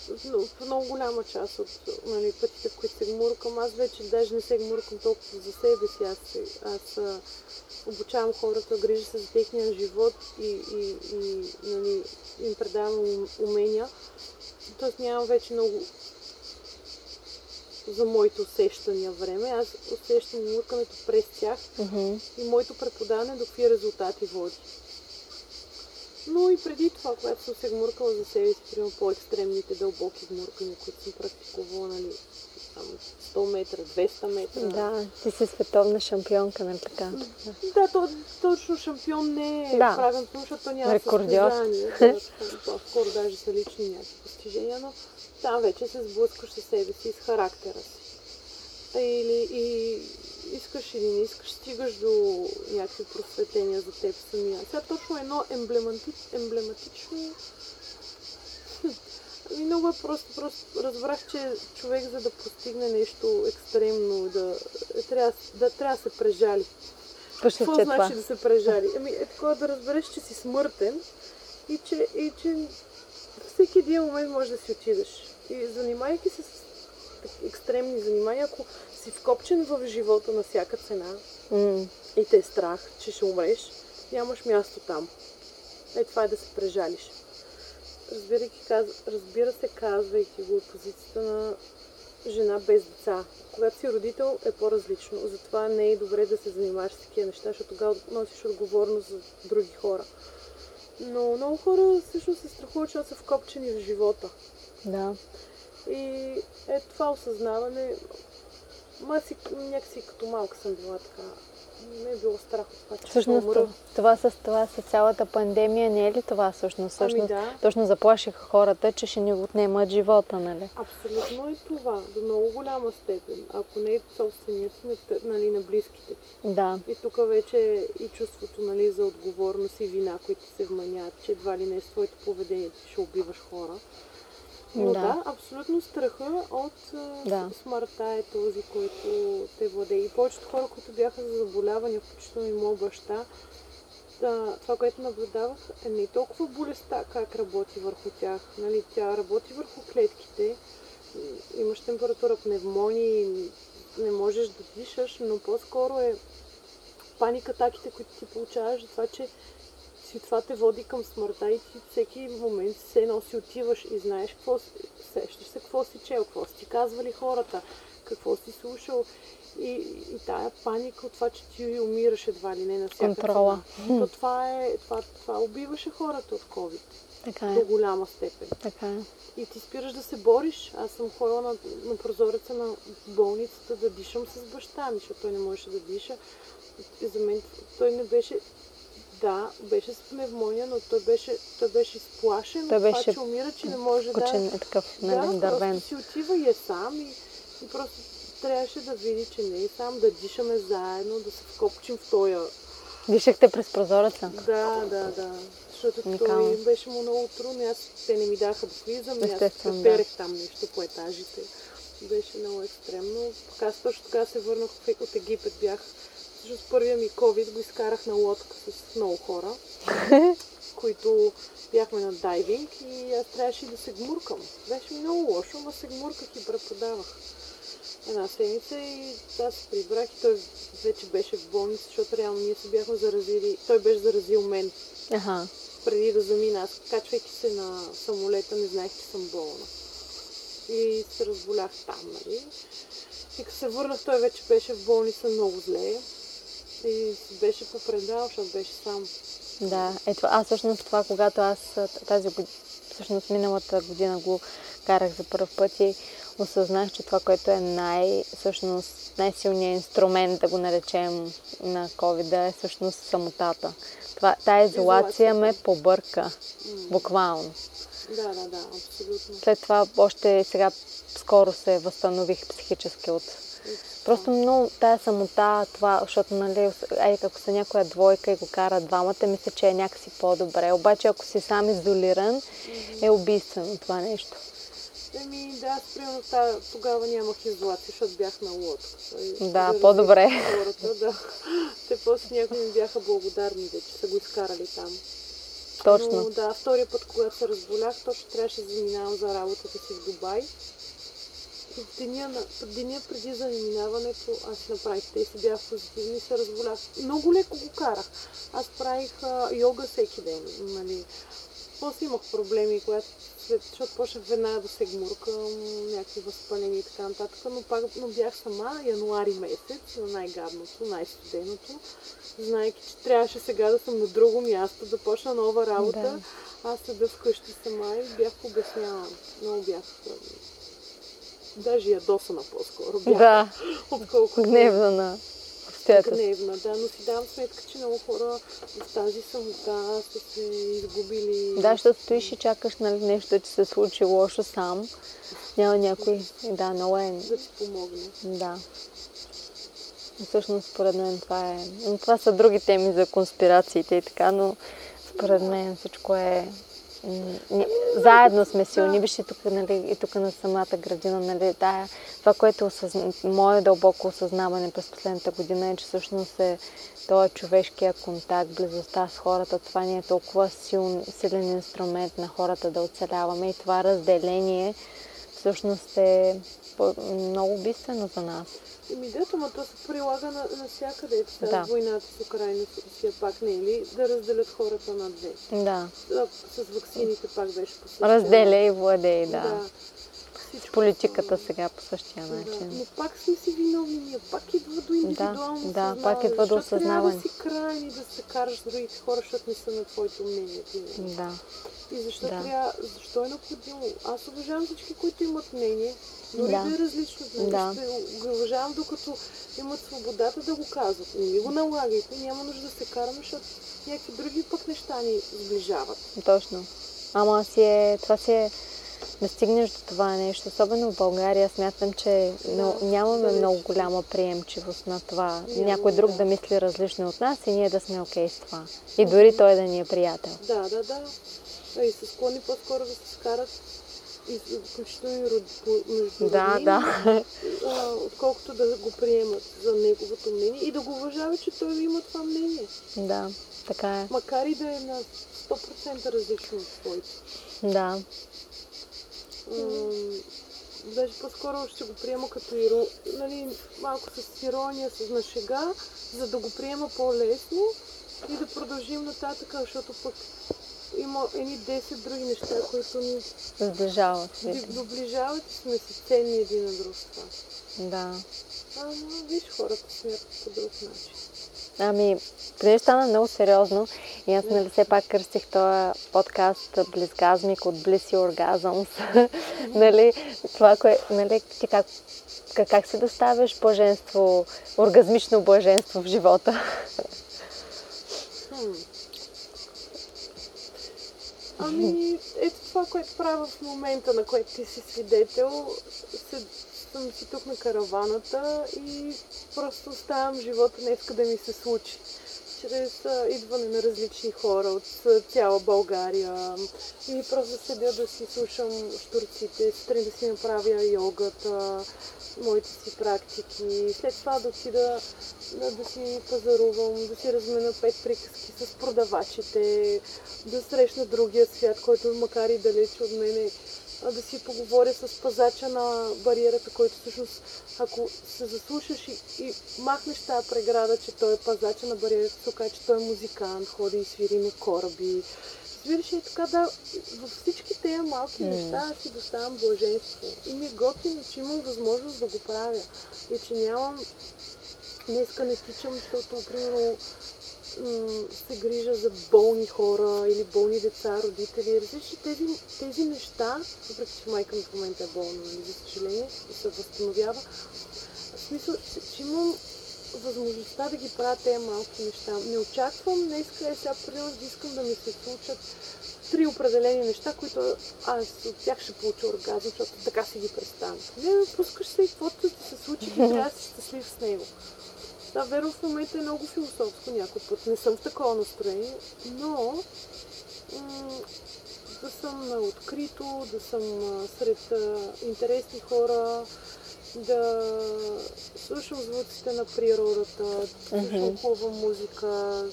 в много голяма част от нали, пътите, в които се гмуркам, аз вече даже не се гмуркам толкова за себе си. Аз, се- аз а, обучавам хората, грижа се за техния живот и, и, и нали, им предавам ум- умения. Тоест нямам вече много за моите усещания време. Аз усещам муркането през тях Мгм. и моето преподаване до какви резултати води. Но и преди това, когато съм се гмуркала за себе си, примерно по-екстремните дълбоки гмуркания, които съм практикувала, нали, там 100 метра, 200 метра. Да, ти си световна шампионка, нали така? Да, то, точно шампион не е Да. правилно, защото то няма Рекордьор. състезание. Да, по-скоро даже са лични някакви постижения, но там вече се сблъскаш със себе си и с характера си. Или и искаш или не искаш, стигаш до някакви просветления за теб самия. Сега точно едно емблематич, емблематично Ами много е просто, просто разбрах, че човек за да постигне нещо екстремно, да, трябва, да, трябва да се прежали. Почти Какво значи това. да се прежали? Ами е такова да разбереш, че си смъртен и че, и че всеки един момент може да си отидеш. И занимайки се с екстремни занимания, ако си вкопчен в живота на всяка цена М, и те е страх, че ще умреш, нямаш място там. Е, това е да се прежалиш. Разбирайки, каз... Разбира се, казвайки го от позицията на жена без деца. Когато си родител е по-различно. Затова не е добре да се занимаваш с такива неща, защото тогава носиш отговорност за други хора. Но много хора всъщност се страхуват, че са вкопчени в живота. Да. И е това осъзнаване. Ма си някакси като малка съм била така. Не е било страх от това, че Всъщност умра. това с това с цялата пандемия не е ли това всъщност? Ами всъщност да. Точно заплашиха хората, че ще ни отнемат живота, нали? Абсолютно е това, до много голяма степен. Ако не е собственият нали, на близките. Да. И тук вече и чувството нали, за отговорност и вина, които се вманят, че едва ли не е с твоето поведение ще убиваш хора. Но Да. да, абсолютно страха от Да. смъртта е този, който те владее. И повечето хора, които бяха за заболявания, включително и моят баща, да, това, което наблюдавах, е не толкова болестта, как работи върху тях. Нали, тя работи върху клетките, имаш температура, пневмонии, не можеш да дишаш, но по-скоро е паникатаките, които ти получаваш, за това, че си това те води към смъртта и ти всеки момент се едно си отиваш и знаеш какво сещаш се какво си чел, какво си казвали хората, какво си слушал. И, и тая паника от това, че ти умираш едва ли не на всяка Контрола. То това, е, това, това убиваше хората от COVID Така до е. голяма степен. Така е. И ти спираш да се бориш. Аз съм ходила на, на прозореца на болницата да дишам с баща ми, защото той не можеше да диша. И за мен той не беше... Да, беше с пневмония, но той беше, той беше изплашен Той от това, беше че умира, че не може Кучен да... е такъв, нали, да, просто си отива и е сам и, и просто трябваше да види, че не е сам, да дишаме заедно, да се вкопчим в този Дишахте през прозореца. да, да, да. Защото Уникално. той беше му много трудно. Аз те не ми даха да влизам. Аз преперех там нещо по етажите. Беше много екстремно. Аз точно тогава се върнах от Египет. Бях всъщност първия ми COVID го изкарах на лодка с много хора, които бяхме на дайвинг и аз трябваше да се гмуркам. Беше ми много лошо, но се гмурках и преподавах една седмица и аз се прибрах и той вече беше в болница, защото реално ние се бяхме заразили. Той беше заразил мен Аха. преди да замина. Аз качвайки се на самолета не знаех, че съм болна. И се разболях там, нали? И като се върнах, той вече беше в болница много зле. И беше попредал, защото беше сам. Да, ето аз всъщност това, когато аз тази година, всъщност миналата година го карах за първ път и осъзнах, че това, което е най, всъщност, най-силният инструмент, да го наречем на COVID, е всъщност самотата. Това, тая изолация ме побърка, буквално. Да, да, да, абсолютно. След това още сега скоро се възстанових психически от Просто много тая самота, това, защото, нали, ай, ако са някоя двойка и го кара двамата, мисля, че е някакси по-добре. Обаче, ако си сам изолиран, е убийствено това нещо. Еми, да, аз примерно тогава нямах изолация, защото бях на лодка. Да, по-добре. Хората, да. Те после някои ми бяха благодарни, де, че са го изкарали там. Точно. Но да, втория път, когато се разболях, точно трябваше да заминавам за работата си в Дубай. В деня, на, деня преди заминаването аз си направих тест и бях позитивни и се разболях. Много леко го карах. Аз правих а, йога всеки ден. Нали. После имах проблеми, когато след, защото почнах веднага да се гмуркам, някакви възпаления и така нататък, но, пак, но бях сама януари месец, на най-гадното, най-студеното, знаеки, че трябваше сега да съм на друго място, да почна нова работа. Да. Аз седа вкъщи сама и бях обяснявала. Много бях даже ядосана по-скоро бях, да. отколкото гневна на обстоятелства. Гневна, да, но си давам сметка, че много хора в тази самота са се изгубили. Да, защото стоиш и чакаш нали, нещо ти се случи лошо сам. Няма някой. Да, много е. Да ти помогне. Да. Всъщност, според мен, това е. Това са други теми за конспирациите и така, но според мен всичко е заедно сме силни. Виж и тук, нали, и тук на самата градина, нали, да, това, което осъзна... мое дълбоко осъзнаване през последната година е, че всъщност е този човешкия контакт, близостта с хората, това ни е толкова силен, силен инструмент на хората да оцеляваме и това разделение всъщност е много убийствено за нас. Еми да, но то се прилага на, навсякъде. Тази да. войната с Украина си пак не е ли да разделят хората на две. Да. С ваксините пак беше по същия Разделя и владей, да. да. Всичко Политиката това... сега по същия начин. Да, но пак сме си виновни, ние пак идва до индивидуално да, да, пак идва до осъзнаване. Трябва да си крайни, да се караш с другите хора, защото не са на твоето мнение. Да. И защо, да. трябва, защо е необходимо? Аз уважавам всички, които имат мнение, дори да, да е различно. Да. Ще уважавам, докато имат свободата да го казват. Не ми го налагайте, няма нужда да се караме, защото някакви други пък неща ни сближават. Точно. Ама си е, това си е да стигнеш до това нещо. Особено в България смятам, че да, нямаме да много голяма приемчивост на това. Няма, Някой друг да. да мисли различно от нас и ние да сме окей okay с това. И дори той да ни е приятел. Да, да, да. И се склони по-скоро да се скарат включително и между да, да. А, отколкото да го приемат за неговото мнение и да го уважават, че той има това мнение. Да, така е. Макар и да е на 100% различно от твоето. Да. Даже по-скоро ще го приема като иро... нали, малко с ирония, с нашега, за да го приема по-лесно и да продължим нататък, защото пък има едни 10 други неща, които ни сближават. Доближават и сме си ценни един на друг това. Да. А, но виж, хората смятат по друг начин. Ами, преди стана много сериозно и аз нали все пак кръстих този подкаст Близгазмик от Bliss Orgasms. нали, това, кое, нали, ти как, как, как си доставяш блаженство, оргазмично блаженство в живота? Ами, ето това, което правя в момента, на което ти си свидетел, се, съм си тук на караваната и просто оставям живота днеска да ми се случи. Чрез идване на различни хора от цяла България. И просто седя да си слушам штурците, сутрин да си направя йогата, моите си практики. След това да отида да, да си пазарувам, да си размена пет приказки с продавачите, да срещна другия свят, който макар и далеч от мене, да си поговоря с пазача на бариерата, който всъщност, ако се заслушаш и, и махнеш тази преграда, че той е пазача на бариерата, окаже, че той е музикант, ходи и свири на кораби, разбираш ли, така да, във всички тези малки mm. неща си доставам блаженство. И ми е готино, че имам възможност да го правя. И че нямам, днеска не тичам, защото, примерно, се грижа за болни хора или болни деца, родители. Различни тези, тези неща, въпреки че майка ми в момента е болна, нали, за съжаление, и се възстановява. В смисъл, че, че имам възможността да ги правя тези малки неща. Не очаквам днеска е сега примерно да искам да ми се случат три определени неща, които аз от тях ще получа оргазъм, защото така си ги представям. Не, пускаш се и каквото ти се случи, ти трябва да си щастлив с него. Да, верно в момента е много философско някой път. Не съм в такова настроение, но да съм открито, да съм сред интересни хора, да слушам звуците на природата, да слушам хубава музика,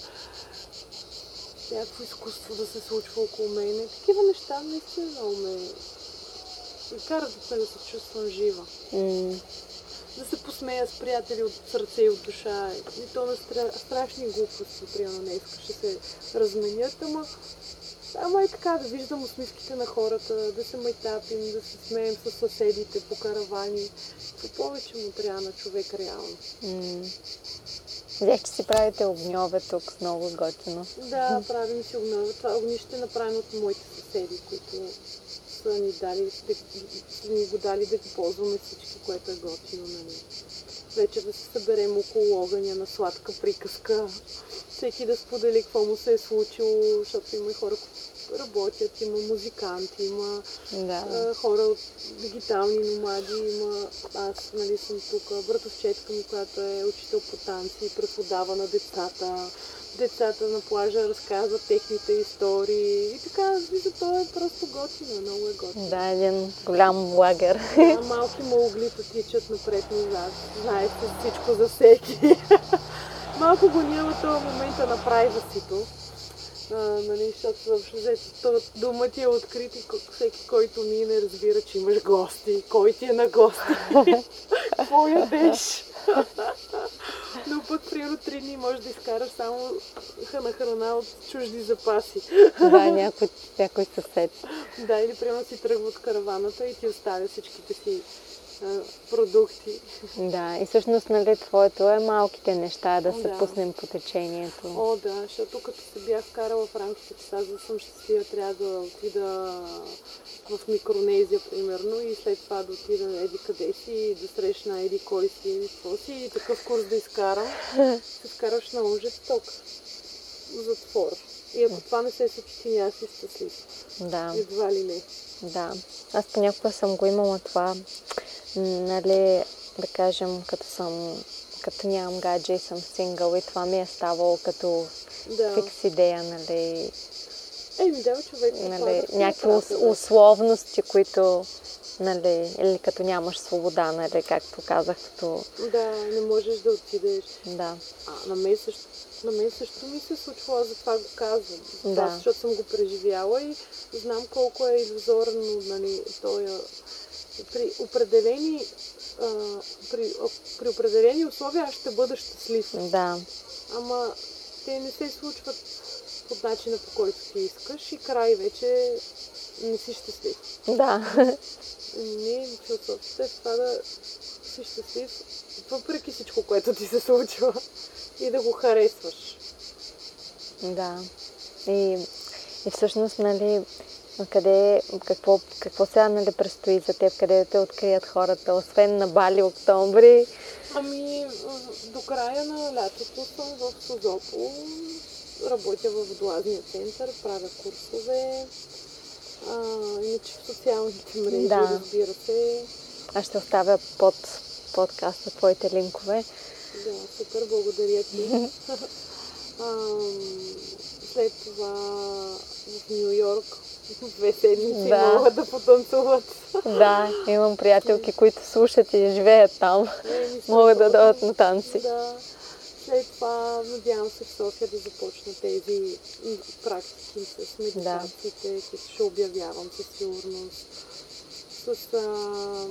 някакво изкуство да се случва около мене. Такива неща наистина много ме карат да се чувствам жива. Mm. Да се посмея с приятели от сърце и от душа. И то на стра... страшни глупости, примерно днес ще се разменят, ама Ама и така, да виждам усмивките на хората, да се майтапим, да се смеем с съседите по каравани. Какво повече му трябва на човек реално. М. Видях, че си правите огньове тук, много готино. Да, правим си огньове. Това огнище е направено от моите съседи, които са ни дали, да, ни го дали да го ползваме всички, което е готино, нали. Вече да се съберем около огъня на сладка приказка. Всеки да сподели какво му се е случило, защото има хора, които работят, има музиканти, има Да. а, хора от дигитални номади, има аз, нали съм тук, братовчетка ми, която е учител по танци, преподава на децата, децата на плажа разказват техните истории и така, за това е просто готино, много е готино. Да, един голям лагер. Да, малки мауглита тичат напред-назад, знае се всичко за всеки. Малко го няма този момента на прайвасито. А, нали, защото въобще взето то- дома ти е открит и всеки, който ни не разбира, че имаш гости. Кой ти е на гости? Какво ядеш? Но пък, примерно, три дни можеш да изкараш само на храна от чужди запаси. да, някой, някой съсед. Да, или примерно си тръгва от караваната и ти оставя всичките си продукти. Да, и всъщност, нали, твоето е малките неща, да се Да. пуснем по течението. О, да, защото като се бях вкарала в рамките, че сега да съм щастлива, трябва да отида в Микронезия, примерно, и след това да отида еди къде си, и да срещна еди кой си, какво си, и такъв курс да изкарам, се вкараш на жесток затвор. И ако това не се случи, няма си щастлив. Да. Едва ли не. Да, аз понякога съм го имала това, нали, да кажем, като съм, като нямам гадже и съм сингъл и това ми е ставало като Да. фикс идея, нали, Еми, да, човек. нали в някакви ус- условности, които, нали, или като нямаш свобода, нали, както казах, като, Да, не можеш да отидеш. да, А, на мен също, на мен също ми се случва, затова го казвам. Да. Аз, защото съм го преживяла и знам колко е иллюзорно, нали, той при определени а, при, при определени условия аз ще бъда щастлив. да, Ама те не се случват по начина по който ти искаш и край вече не си щастлив. да, Не, философията е това да си щастлив, въпреки всичко, което ти се случва и да го харесваш. да. И, и всъщност, нали, къде, какво, какво сега, нали, предстои за теб, къде те открият хората, освен на Бали, октомври, Ами, до края на лятото съм в Созопол. Работя в водолазния център, правя курсове. А, иначе в социалните мрежи, Да. разбира се. Аз ще оставя под подкаста твоите линкове. Да, супер, благодаря ти. Ам, след това в Нью Йорк две седмици Да. могат да потанцуват. Да, имам приятелки, които слушат и живеят там. Еми, Могат да дойдат на танци. Да. След това надявам се в София да започна тези практики с медитациите, които ще обявявам със сигурност. С а,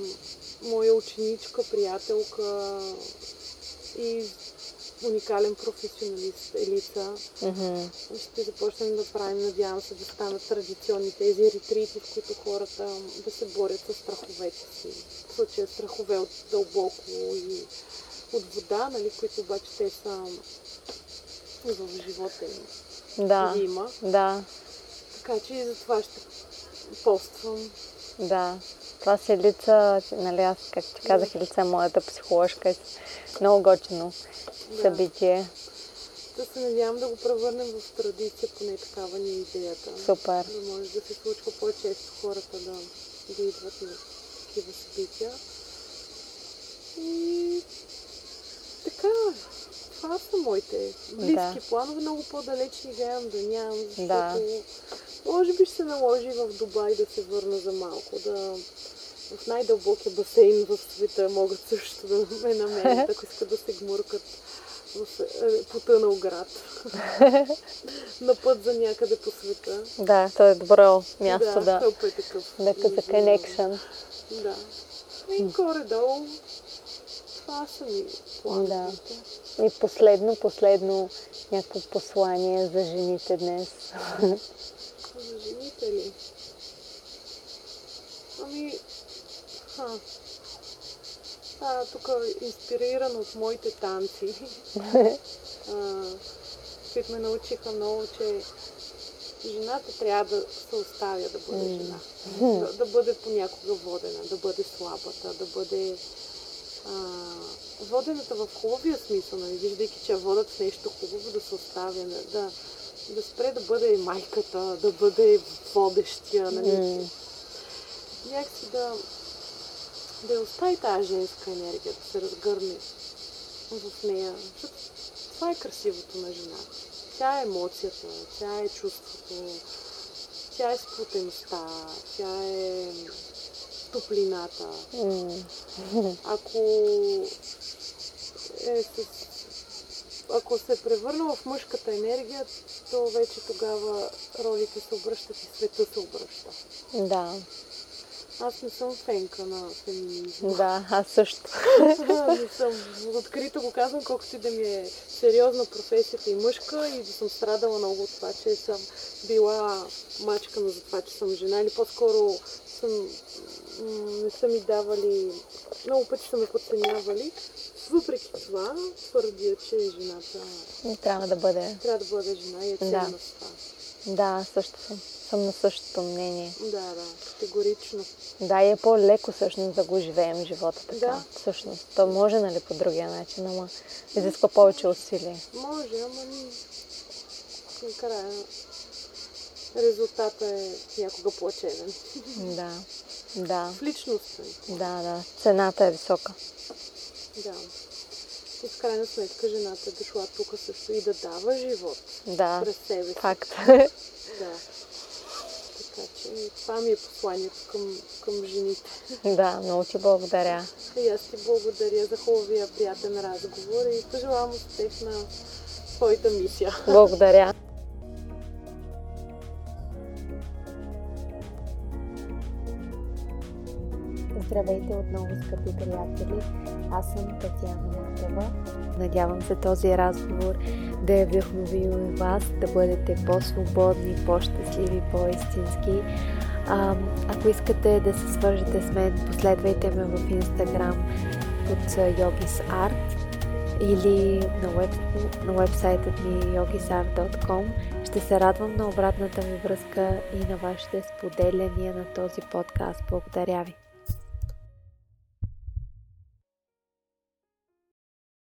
моя ученичка, приятелка и уникален професионалист Елица. Мгм. Ще започнем да правим, надявам се да станат традиционни тези ретрити, в които хората да се борят с страховете си. В случая страхове от дълбоко и от вода, нали, които обаче те са в живота им. Да, ги има. да, Така че и за това ще поствам. да. Това си лица, нали аз, как ти казах, лица моята психоложка много готино Да. събитие. Да се надявам да го превърнем в традиция, поне такава ни е идеята. Супер. Да може да се случва по-често хората да, да идват на такива събития. И така, това са моите близки Да. планове. Много по-далечни гледам да нямам, защото Да. Може би ще се наложи в Дубай да се върна за малко, да в най-дълбокия басейн в света могат също да ме намерят, ако искат да се гмуркат в е, потънал град. на път за някъде по света. Да, то е добро място да. да, е такъв. да, за connection. Да. И горе-долу това са ми плановете. И последно, последно някакво послание за жените днес. За ли? Ами, ха. А, тук инспириран от моите танци. които ме научиха много, че жената трябва да се оставя да бъде жена. Да, да бъде понякога водена, да бъде слабата, да бъде а, водената в хубавия смисъл, нали, виждайки, че водят в нещо хубаво, да се оставя, да, да спре да бъде майката, да бъде водещия, нали. Mm. Някакси да, да я остави тази женска енергия, да се разгърне в нея. Това е красивото на жената. Тя е емоцията, тя е чувството, тя е сплутеността, тя е топлината. Ако е. Ако се е превърнала в мъжката енергия, то вече тогава ролите се обръщат и света се обръща. Да. Аз не съм фенка на феминизма. Да, аз също. не съм. Открито го казвам, колкото и да ми е сериозна професията и мъжка и да съм страдала много от това, че съм била мачкана за това, че съм жена или по-скоро съм, не са ми давали, много пъти са ме подценявали. Въпреки това, твърдя, че жената трябва да бъде. Трябва да бъде жена и е ценна да. това. Да, също съм съм на същото мнение. Да, да, категорично. Да, и е по-леко всъщност да го живеем живота така. Да. Всъщност. То може, нали, по другия начин, ама изисква повече усилие. Може, ама накрая резултата е някога плачевен. Да, да. В личността. Да, да. Цената е висока. Да. И в крайна сметка жената е дошла тук също и да дава живот. Да. През себе си. Факт. Да. Така че това ми е посланието към, към жените. Да, много ти благодаря. И аз ти благодаря за хубавия приятен разговор и пожелавам успех на твоята мисия. Благодаря. Здравейте отново, скъпи приятели! Аз съм Татьяна Матева. Надявам се този разговор да е вдъхновил и вас, да бъдете по-свободни, по-щастливи, по-истински. Ако искате да се свържете с мен, последвайте ме в Instagram под Yogis Art или на, веб, на вебсайтът ми yogisart.com. Ще се радвам на обратната ви връзка и на вашите споделяния на този подкаст. Благодаря ви!